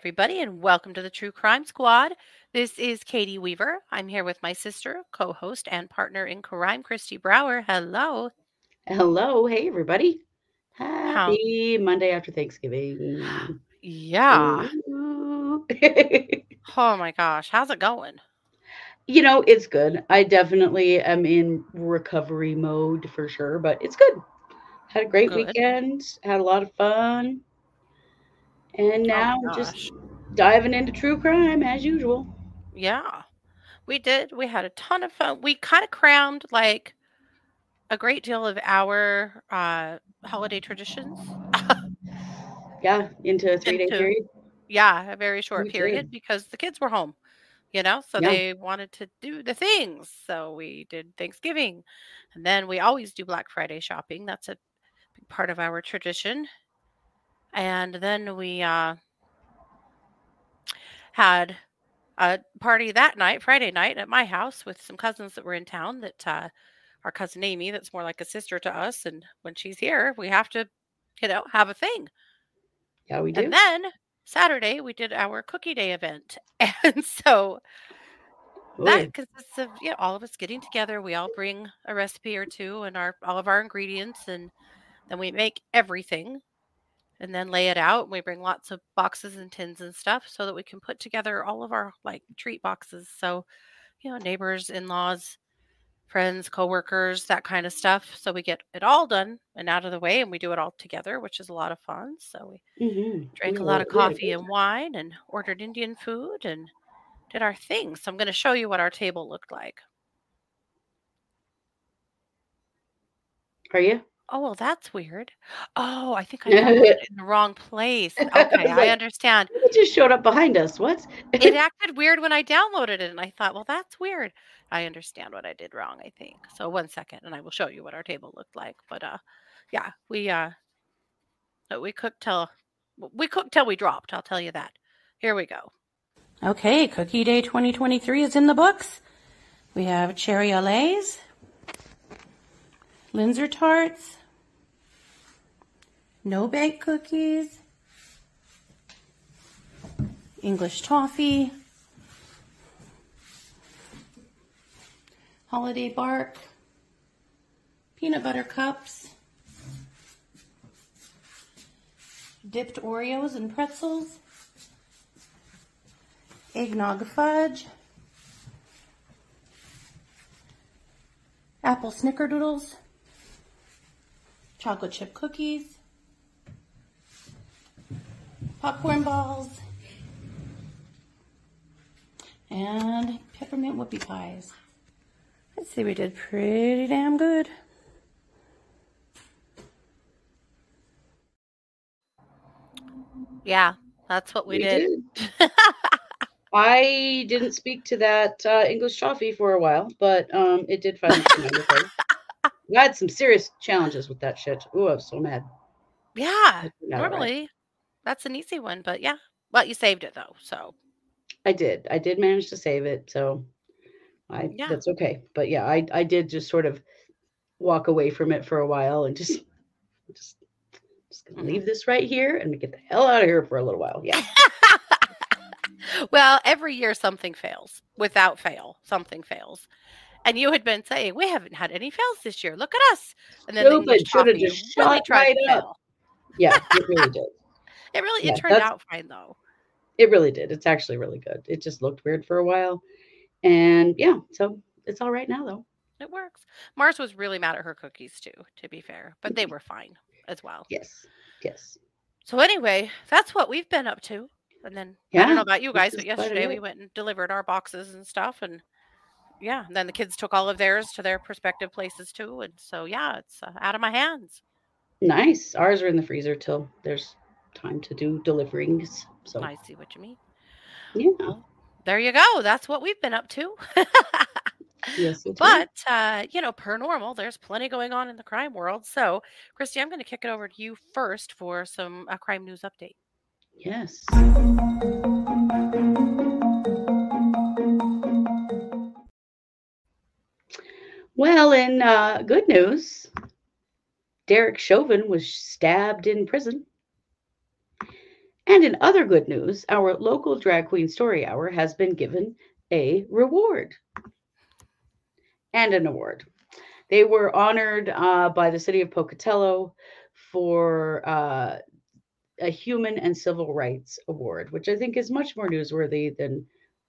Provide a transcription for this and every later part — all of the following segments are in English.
Everybody, and welcome to the True Crime Squad. This is Katie Weaver. I'm here with my sister, co host, and partner in crime, Christy Brower. Hello. Hello. Hey, everybody. How? Happy Monday after Thanksgiving. Yeah. Oh my gosh. How's it going? you know, it's good. I definitely am in recovery mode for sure, but it's good. Had a great Good. weekend, had a lot of fun, and Oh now my just diving into true crime as usual. Yeah. We did. We had a ton of fun. We kind of crammed like a great deal of our uh, holiday traditions. Yeah, into a three day period. yeah, a very short We period did. because the kids were home, you know, so Yeah. they wanted to do the things. So we did Thanksgiving. And then we always do Black Friday shopping. That's a big part of our tradition. And then we uh, had a party that night, Friday night, at my house with some cousins that were in town. That uh, our cousin Amy, that's more like a sister to us. And when she's here, we have to, you know, have a thing. Yeah, we do. And then Saturday we did our cookie day event. And so that consists of you know, all of us getting together. We all bring a recipe or two and our all of our ingredients and then we make everything and then lay it out. We bring lots of boxes and tins and stuff so that we can put together all of our like treat boxes. So, you know, neighbors, in-laws, friends, coworkers, that kind of stuff. So we get it all done and out of the way and we do it all together, which is a lot of fun. So we Mhm. drank a lot of a- we had a coffee and wine and ordered Indian food and did our thing. So I'm going to show you what our table looked like. Are you? Oh, well, that's weird. Oh, I think I downloaded it in the wrong place. I Okay, I like- understand. It just showed up behind us. What? It acted weird when I downloaded it, and I thought, well, that's weird. I understand what I did wrong, I think. So one second, and I will show you what our table looked like. But uh, yeah, we uh, uh, we cooked till we cooked till we dropped. I'll tell you that. Here we go. Okay, Cookie Day 2023 is in the books. We have cherry allays, Linzer tarts, no bake cookies, English toffee, holiday bark, peanut butter cups, dipped Oreos and pretzels, eggnog fudge, apple snickerdoodles, chocolate chip cookies, popcorn balls, and peppermint whoopie pies. Let's see, we did pretty damn good. Yeah, that's what we, did. I didn't speak to that uh, English toffee for a while, but um, it did finally come into. I had some serious challenges with that shit. Ooh, I was so mad. Yeah, normally turned out all right. That's an easy one, but yeah. Well, you saved it though, so I did. I did manage to save it, so I Yeah. that's okay. But yeah, I I did just sort of walk away from it for a while and just just just gonna leave mm-hmm. this right here and get the hell out of here for a little while. Yeah. well, every year something fails. Without fail, something fails. And you had been saying we haven't had any fails this year. Look at us. And then the Stupid, English shoulda toffee just really tried right up. Yeah, it really did. It really Yeah, it turned out fine though. It really did. It's actually really good. It just looked weird for a while. And yeah, so it's all right now though. It works. Mars was really mad at her cookies too, to be fair, but they were fine as well. Yes. Yes. So anyway, that's what we've been up to. And then yeah, I don't know about you guys, but yesterday we went and delivered our boxes and stuff and yeah, and then the kids took all of theirs to their prospective places too and so yeah, it's uh, out of my hands. Nice. Ours are in the freezer till there's time to do deliverings. So I see what you mean. yeah. Well, there you go. That's what we've been up to. Yes, but uh, you know, per normal, there's plenty going on in the crime world. So, Christy, I'm going to kick it over to you first for some uh, crime news update. Yes. Well, in uh, good news, Derek Chauvin was stabbed in prison. And in other good news, our local drag queen story hour has been given a reward and an award. They were honored uh, by the city of Pocatello for uh, a Human and Civil Rights Award, which I think is much more newsworthy than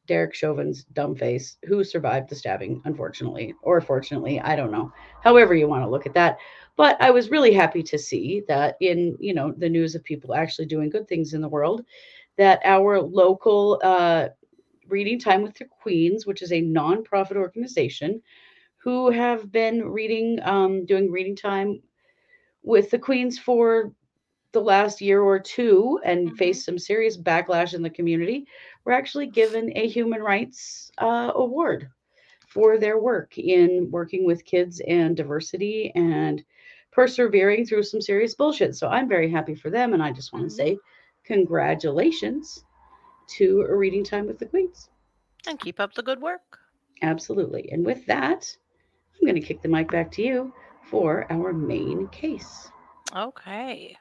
Derek Chauvin's dumb face, who survived the stabbing, unfortunately, or fortunately, I don't know. However you want to look at that. But I was really happy to see that in, you know, the news of people actually doing good things in the world, that our local uh, Reading Time with the Queens, which is a nonprofit organization, who have been reading, um, doing reading time with the Queens for the last year or two and mm-hmm. faced some serious backlash in the community, were actually given a human rights uh, award for their work in working with kids and diversity and persevering through some serious bullshit. So I'm very happy for them. And I just want to mm-hmm. say congratulations to a reading time with the Queens. And keep up the good work. Absolutely. And with that, I'm going to kick the mic back to you for our main case. Okay.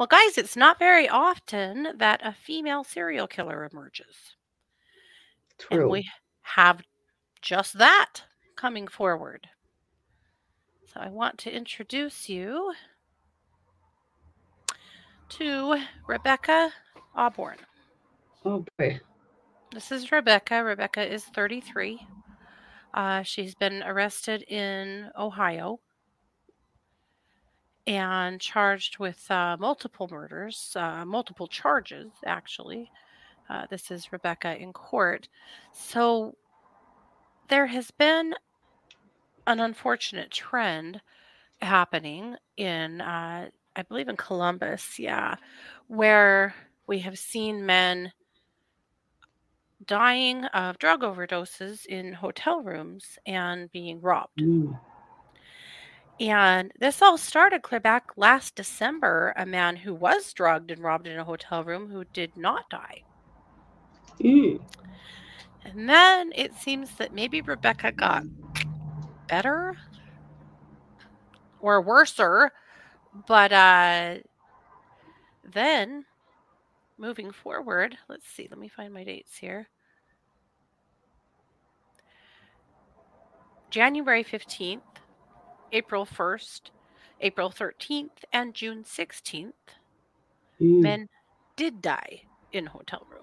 Well, guys, it's not very often that a female serial killer emerges. True. And we have just that coming forward. So I want to introduce you to Rebecca Auborn. Oh boy. This is Rebecca. Rebecca is 33. Uh, she's been arrested in Ohio and charged with uh, multiple murders, uh, multiple charges, actually. Uh, this is Rebecca in court. So there has been an unfortunate trend happening in, uh, I believe, in Columbus, yeah, where we have seen men dying of drug overdoses in hotel rooms and being robbed. And this all started clear back last December. A man who was drugged and robbed in a hotel room who did not die. Mm. And then it seems that maybe Rebecca got better or worser. But uh, then moving forward, let's see, let me find my dates here. January 15th, April 1st, April 13th, and June 16th, mm. men did die in hotel rooms.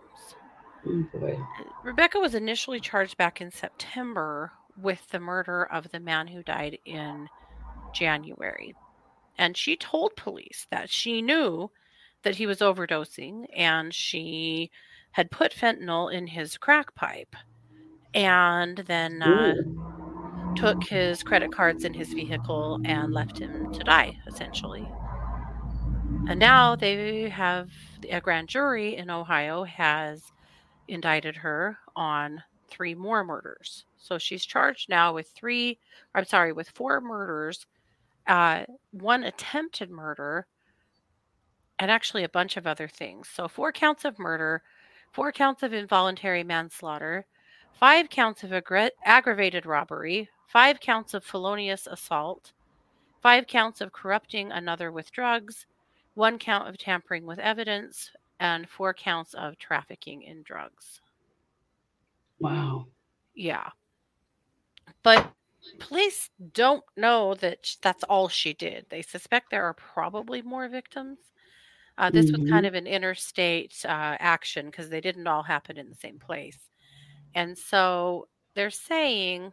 Oh Rebecca was initially charged back in September with the murder of the man who died in January. And she told police that she knew that he was overdosing and she had put fentanyl in his crack pipe and then uh, took his credit cards in his vehicle and left him to die, essentially. And now they have a grand jury in Ohio has indicted her on three more murders. So she's charged now with three, I'm sorry, with four murders, uh, one attempted murder, and actually a bunch of other things. So four counts of murder, four counts of involuntary manslaughter, five counts of aggravated robbery, five counts of felonious assault, five counts of corrupting another with drugs, one count of tampering with evidence, and four counts of trafficking in drugs. Wow. Yeah. But police don't know that that's all she did. They suspect there are probably more victims. Uh, this mm-hmm. was kind of an interstate uh, action because they didn't all happen in the same place. And so they're saying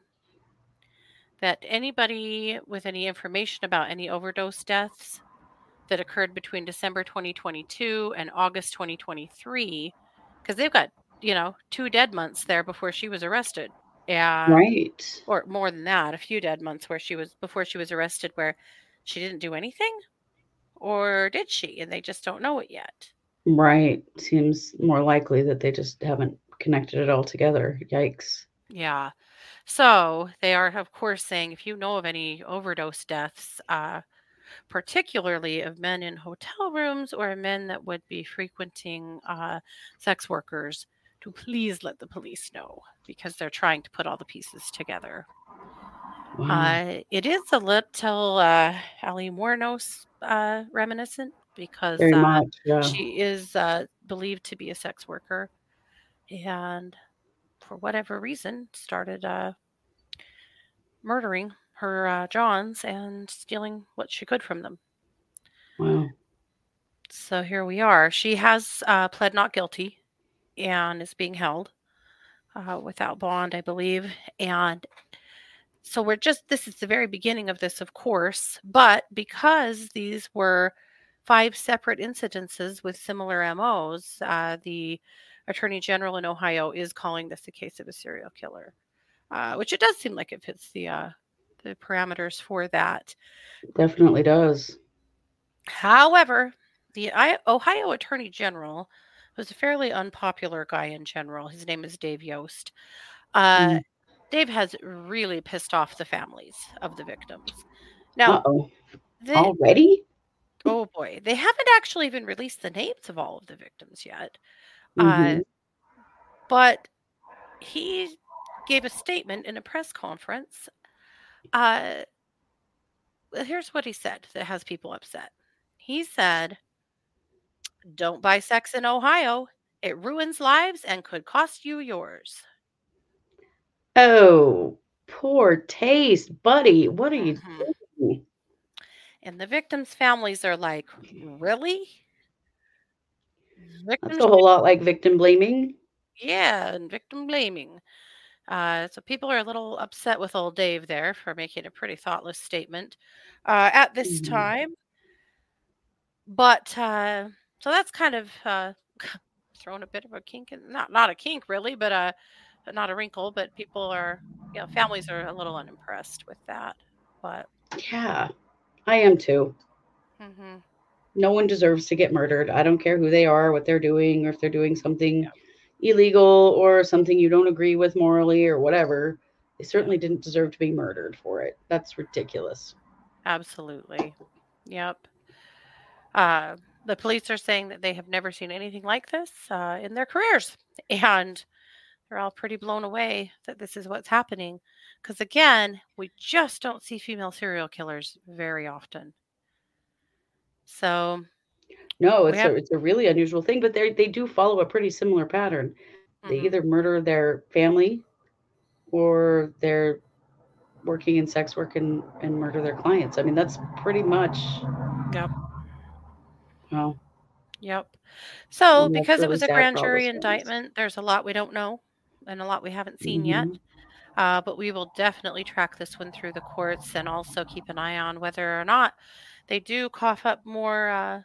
that anybody with any information about any overdose deaths that occurred between December 2022 and August 2023, because they've got, you know, two dead months there before she was arrested. Yeah. Right. Or more than that, a few dead months where she was before she was arrested where she didn't do anything. Or did she? And they just don't know it yet. Right. Seems more likely that they just haven't connected it all together. Yikes. Yeah. So they are, of course, saying if you know of any overdose deaths, uh, particularly of men in hotel rooms or men that would be frequenting uh, sex workers, to please let the police know because they're trying to put all the pieces together. Wow. Uh, it is a little uh, Aileen Wuornos uh, reminiscent because Very uh, much. Yeah. she is uh, believed to be a sex worker and for whatever reason started uh, murdering her uh, Johns and stealing what she could from them. Wow. So here we are. She has uh, pled not guilty and is being held uh, without bond, I believe. And so we're just, this is the very beginning of this, of course. But because these were five separate incidences with similar MOs, uh, the Attorney General in Ohio is calling this a case of a serial killer, uh, which it does seem like it fits the uh, the parameters for that. Definitely does. However, the I- Ohio Attorney General was a fairly unpopular guy in general. His name is Dave Yost. Uh, Mm. Dave has really pissed off the families of the victims. Now, Uh Already? oh boy, they haven't actually even released the names of all of the victims yet. Uh, Mhm. but he gave a statement in a press conference. Uh, here's what he said that has people upset. He said, Don't buy sex in Ohio. It ruins lives and could cost you yours. Oh, poor taste, buddy. What are you Mhm. doing? And the victims' families are like, Really? That's a whole lot like victim blaming. Yeah, and victim blaming. Uh, so people are a little upset with old Dave there for making a pretty thoughtless statement uh, at this Mhm. time. But uh, so that's kind of uh, thrown a bit of a kink in not not a kink really, but uh, but not a wrinkle. But people are, you know, families are a little unimpressed with that. But Yeah, I am too. mhm, No one deserves to get murdered. I don't care who they are, what they're doing, or if they're doing something illegal or something you don't agree with morally or whatever. They certainly didn't deserve to be murdered for it. That's ridiculous. absolutely, yep. Uh, the police are saying that they have never seen anything like this uh, in their careers, and they're all pretty blown away that this is what's happening. Because again, we just don't see female serial killers very often. So No, it's have- a it's a really unusual thing, but they they do follow a pretty similar pattern. They mhm, either murder their family or they're working in sex work and, and murder their clients. I mean, that's pretty much Yep. well, Yep. So, because it was a grand jury indictment, there's a lot we don't know and a lot we haven't seen yet. mhm. Uh, but we will definitely track this one through the courts and also keep an eye on whether or not they do cough up more uh,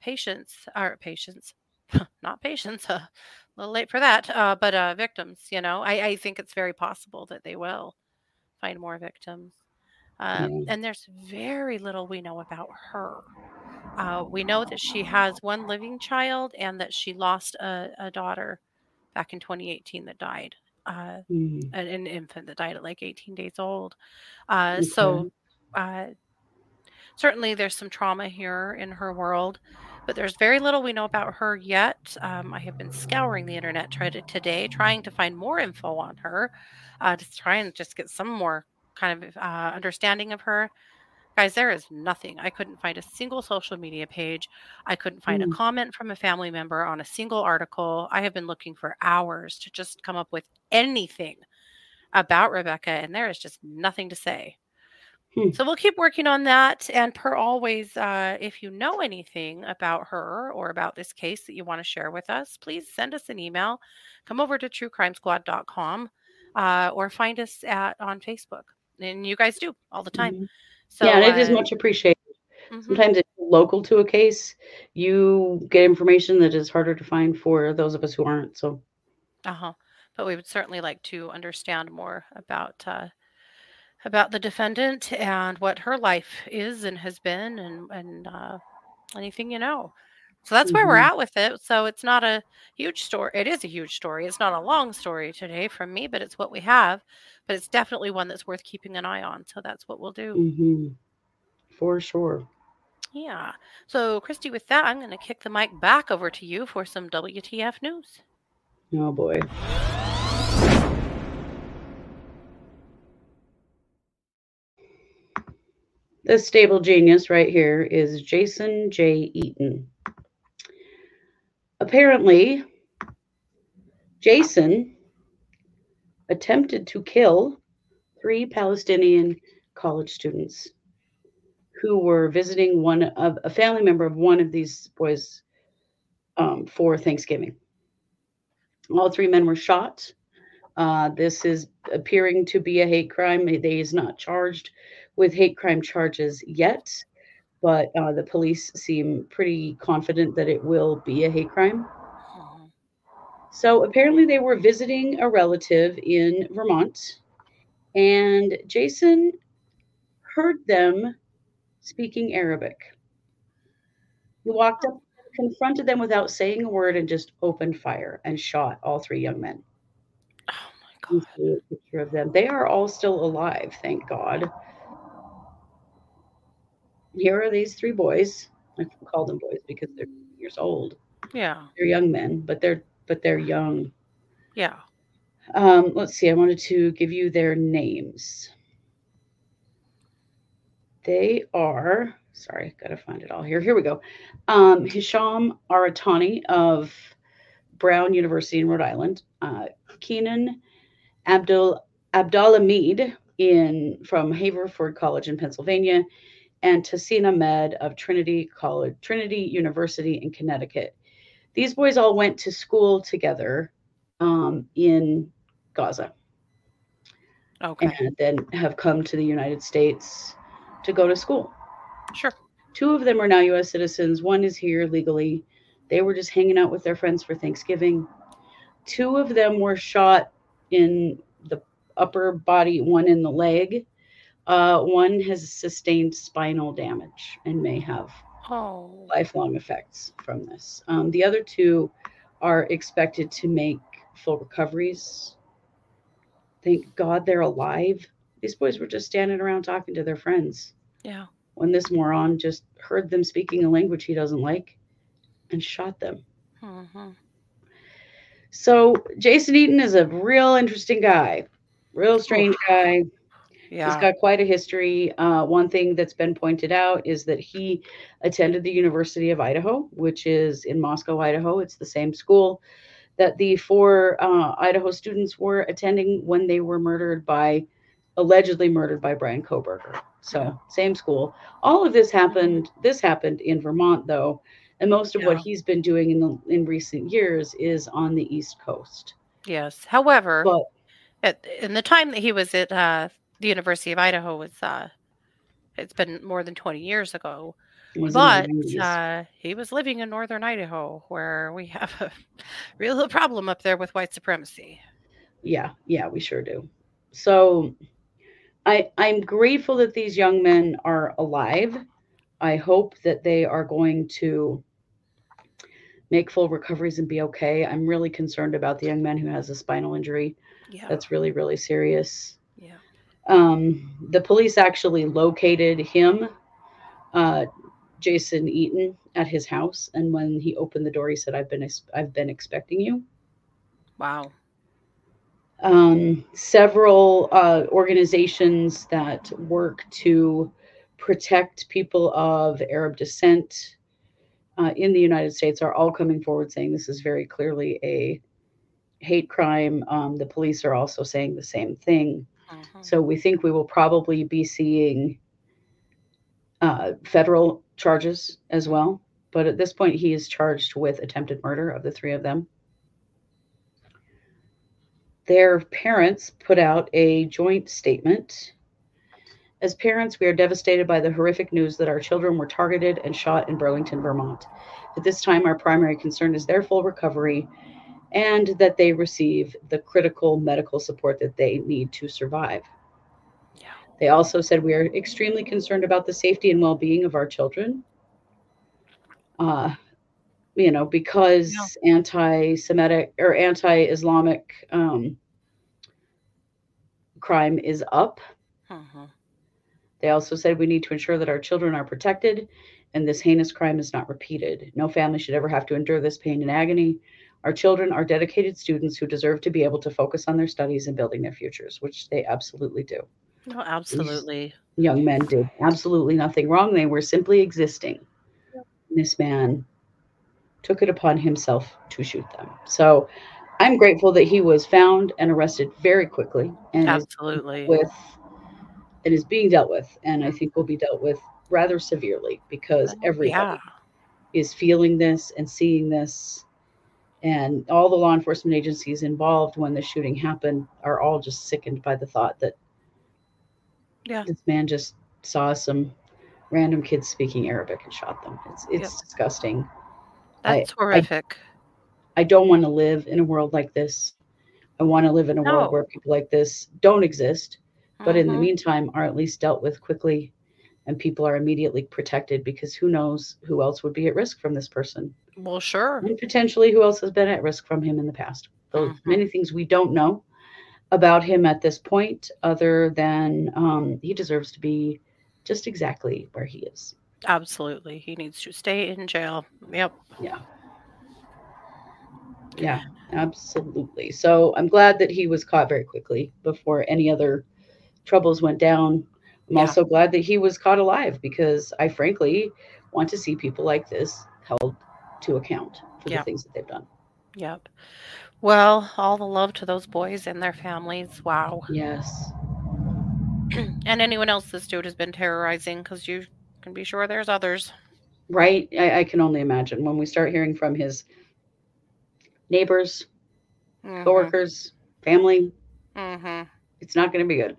patients, or patients, not patients, a little late for that, uh, but uh, victims. You know, I, I think it's very possible that they will find more victims. Um. And there's very little we know about her. Uh, we know that she has one living child and that she lost a, a daughter back in 2018 that died. Uh, Mhm. an, an infant that died at like 18 days old. Uh, So, uh, certainly there's some trauma here in her world, but there's very little we know about her yet. Um, I have been scouring the internet try to, today, trying to find more info on her, uh, to try and just get some more kind of uh, understanding of her. Guys, there is nothing. I couldn't find a single social media page. I couldn't find Mm. a comment from a family member on a single article. I have been looking for hours to just come up with anything about Rebecca, and there is just nothing to say. Hmm. So we'll keep working on that. And per always, uh, if you know anything about her or about this case that you want to share with us, please send us an email. Come over to truecrimesquad.com uh, or find us at on Facebook. And you guys do all the time. Mhm. So yeah, and it is uh, much appreciated. mhm. Sometimes it's local to a case. You get information that is harder to find for those of us who aren't. So Uh-huh. But we would certainly like to understand more about uh, about the defendant and what her life is and has been and and uh, anything you know. So that's where we're Mhm. at with it. So it's not a huge story. It is a huge story. It's not a long story today from me, but it's what we have. But it's definitely one that's worth keeping an eye on. So that's what we'll do. hmm for sure. Yeah. So Christy, with that, I'm going to kick the mic back over to you for some WTF news. Oh boy. This stable genius right here is Jason J. Eaton. Apparently, Jason attempted to kill three Palestinian college students who were visiting one of a family member of one of these boys um, for Thanksgiving. All three men were shot. Uh, this is appearing to be a hate crime. They is not charged with hate crime charges yet, but uh, the police seem pretty confident that it will be a hate crime. Mhm. So apparently, they were visiting a relative in Vermont, and Jason heard them speaking Arabic. He walked up, confronted them without saying a word, and just opened fire and shot all three young men. Oh my god. picture of them. They are all still alive, thank God. Here are these three boys. I call them boys because they're years old. Yeah. They're young men, but they're but they're young. Yeah. Um, let's see. I wanted to give you their names. They are sorry, I gotta find it all here. Here we go. Um, Hisham Awartani of Brown University in Rhode Island, uh, Keenan Abdul Abdulhamid in from Haverford College in Pennsylvania, and Tahseen Ahmad of Trinity College, Trinity University in Connecticut. These boys all went to school together um, in Gaza Okay. and then have come to the United States to go to school. Sure. Two of them are now US citizens. One is here legally. They were just hanging out with their friends for Thanksgiving. Two of them were shot in the upper body, one in the leg. Uh, one has sustained spinal damage and may have Oh. lifelong effects from this. Um, the other two are expected to make full recoveries. Thank God they're alive. These boys were just standing around talking to their friends Yeah. when this moron just heard them speaking a language he doesn't like and shot them. hmm So Jason Eaton is a real interesting guy, real strange guy. He's Yeah. got quite a history. Uh, one thing that's been pointed out is that he attended the University of Idaho, which is in Moscow, Idaho. It's the same school that the four uh, Idaho students were attending when they were murdered by, allegedly murdered by Bryan Kohberger. So Yeah. same school. All of this happened. This happened in Vermont, though, and most of what he's been doing in the in recent years is on the East Coast. yes. However, But at, in the time that he was at uh, the University of Idaho was uh, it's been more than 20 years ago. it was in the But uh, he was living in northern Idaho, where we have a real problem up there with white supremacy. Yeah, yeah, we sure do. So I I'm grateful that these young men are alive. I hope that they are going to make full recoveries and be okay. I'm really concerned about the young man who has a spinal injury. Yeah. That's really really serious. Um, the police actually located him, uh, Jason Eaton, at his house, and when he opened the door, he said, "I've been ex- I've been expecting you." Wow. um, several uh, organizations that work to protect people of Arab descent uh, in the United States are all coming forward saying this is very clearly a hate crime. Um, the police are also saying the same thing. Mhm. So we think we will probably be seeing uh, federal charges as well. But at this point, he is charged with attempted murder of the three of them. Their parents put out a joint statement. As parents, we are devastated by the horrific news that our children were targeted and shot in Burlington, Vermont. At this time, our primary concern is their full recovery and that they receive the critical medical support that they need to survive. Yeah. They also said we are extremely concerned about the safety and well-being of our children. Uh, you know, because anti-Semitic or anti-Islamic um, crime is up. Mhm. They also said we need to ensure that our children are protected and this heinous crime is not repeated. No family should ever have to endure this pain and agony. Our children are dedicated students who deserve to be able to focus on their studies and building their futures, which they absolutely do. Oh, no, absolutely. young men did absolutely nothing wrong. They were simply existing. This man took it upon himself to shoot them. So I'm grateful that he was found and arrested very quickly and Absolutely. with and is being dealt with. And I think will be dealt with rather severely because uh, everybody yeah. is feeling this and seeing this. And all the law enforcement agencies involved when the shooting happened are all just sickened by the thought that Yeah. this man just saw some random kids speaking Arabic and shot them. It's it's Yep. disgusting. I- That's horrific. I don't want to live in a world like this. I want to live in a No. world where people like this don't exist, but in the Mhm. meantime are at least dealt with quickly and people are immediately protected because who knows who else would be at risk from this person well, sure. and potentially who else has been at risk from him in the past. Those Mhm. many things we don't know about him at this point, other than um, he deserves to be just exactly where he is. Absolutely. He needs to stay in jail. Yep. Yeah. Yeah, absolutely. So I'm glad that he was caught very quickly before any other troubles went down. I'm Yeah. also glad that he was caught alive because I frankly want to see people like this held to account for Yeah. the things that they've done. Yep. Well, all the love to those boys and their families. Wow. Yes. and anyone else this dude has been terrorizing because you can be sure there's others. Right? I, I can only imagine when we start hearing from his neighbors, Mhm. coworkers, family, Mhm. it's not going to be good.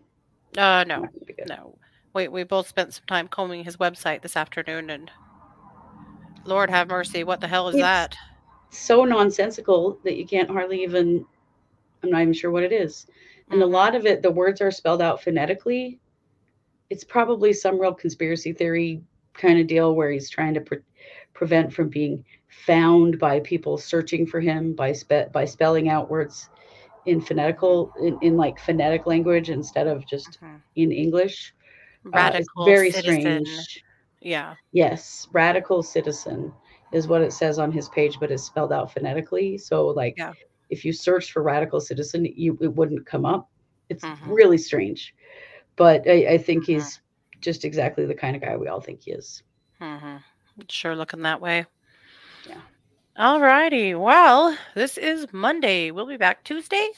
Uh, no. not gonna be good. No. We, we both spent some time combing his website this afternoon and Lord have mercy, what the hell is It's- that? so nonsensical that you can't hardly even I'm not even sure what it is. And a Mhm. lot of it the words are spelled out phonetically. It's probably some real conspiracy theory kind of deal where he's trying to pre- prevent from being found by people searching for him by spe- by spelling out words in phonetical in, in like phonetic language instead of just in English. Uh, Radical very citizen. strange. Yeah. Yes, radical citizen is what it says on his page, but it's spelled out phonetically. So, like, Yeah. if you searched for radical citizen, you it wouldn't come up. It's Mhm. really strange, but I, I think Mhm. he's just exactly the kind of guy we all think he is. hmm Sure looking that way. All righty. Well, this is Monday. We'll be back Tuesday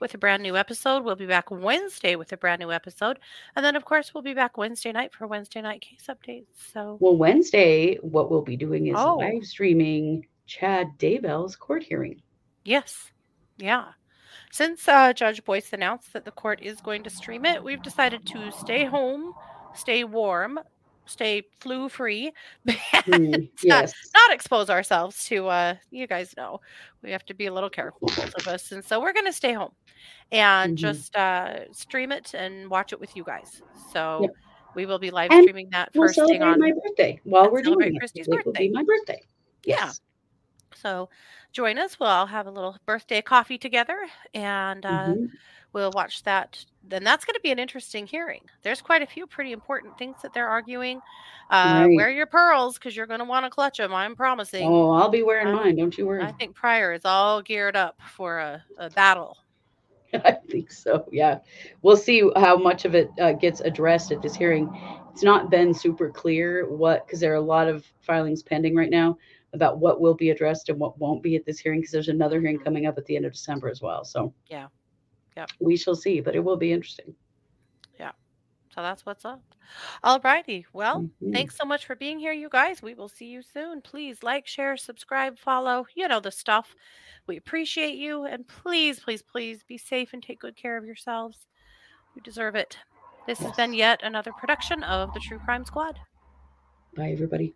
with a brand new episode. We'll be back Wednesday with a brand new episode. And then, of course, we'll be back Wednesday night for Wednesday night case updates. So, Well, Wednesday, what we'll be doing is Oh. live streaming Chad Daybell's court hearing. yes. Yeah. Since uh, Judge Boyce announced that the court is going to stream it, we've decided to stay home, stay warm, stay flu free, Mm, yes, not expose ourselves to uh you guys know we have to be a little careful both of us and so we're going to stay home and Mhm. just uh stream it and watch it with you guys so Yep. we will be live And streaming that we'll first thing on my birthday while we're doing it. Christy's It will be my birthday. Yeah. So join us we'll all have a little birthday coffee together and uh Mhm. we'll watch that then that's going to be an interesting hearing there's quite a few pretty important things that they're arguing uh Right. wear your pearls because you're going to want to clutch them i'm promising Oh, I'll be wearing mine. Don't you worry. I think Prior is all geared up for a, a battle. I think so. Yeah, we'll see how much of it uh, gets addressed at this hearing. It's not been super clear what because there are a lot of filings pending right now about what will be addressed and what won't be at this hearing because there's another hearing coming up at the end of December as well. So Yeah. Yep. we shall see, but it will be interesting. Yeah. So that's what's up. All righty. Well, Mhm. thanks so much for being here, you guys. We will see you soon. Please like, share, subscribe, follow. You know the stuff. We appreciate you. And please, please, please be safe and take good care of yourselves. You deserve it. This has been yet another production of the True Crime Squad. Bye, everybody.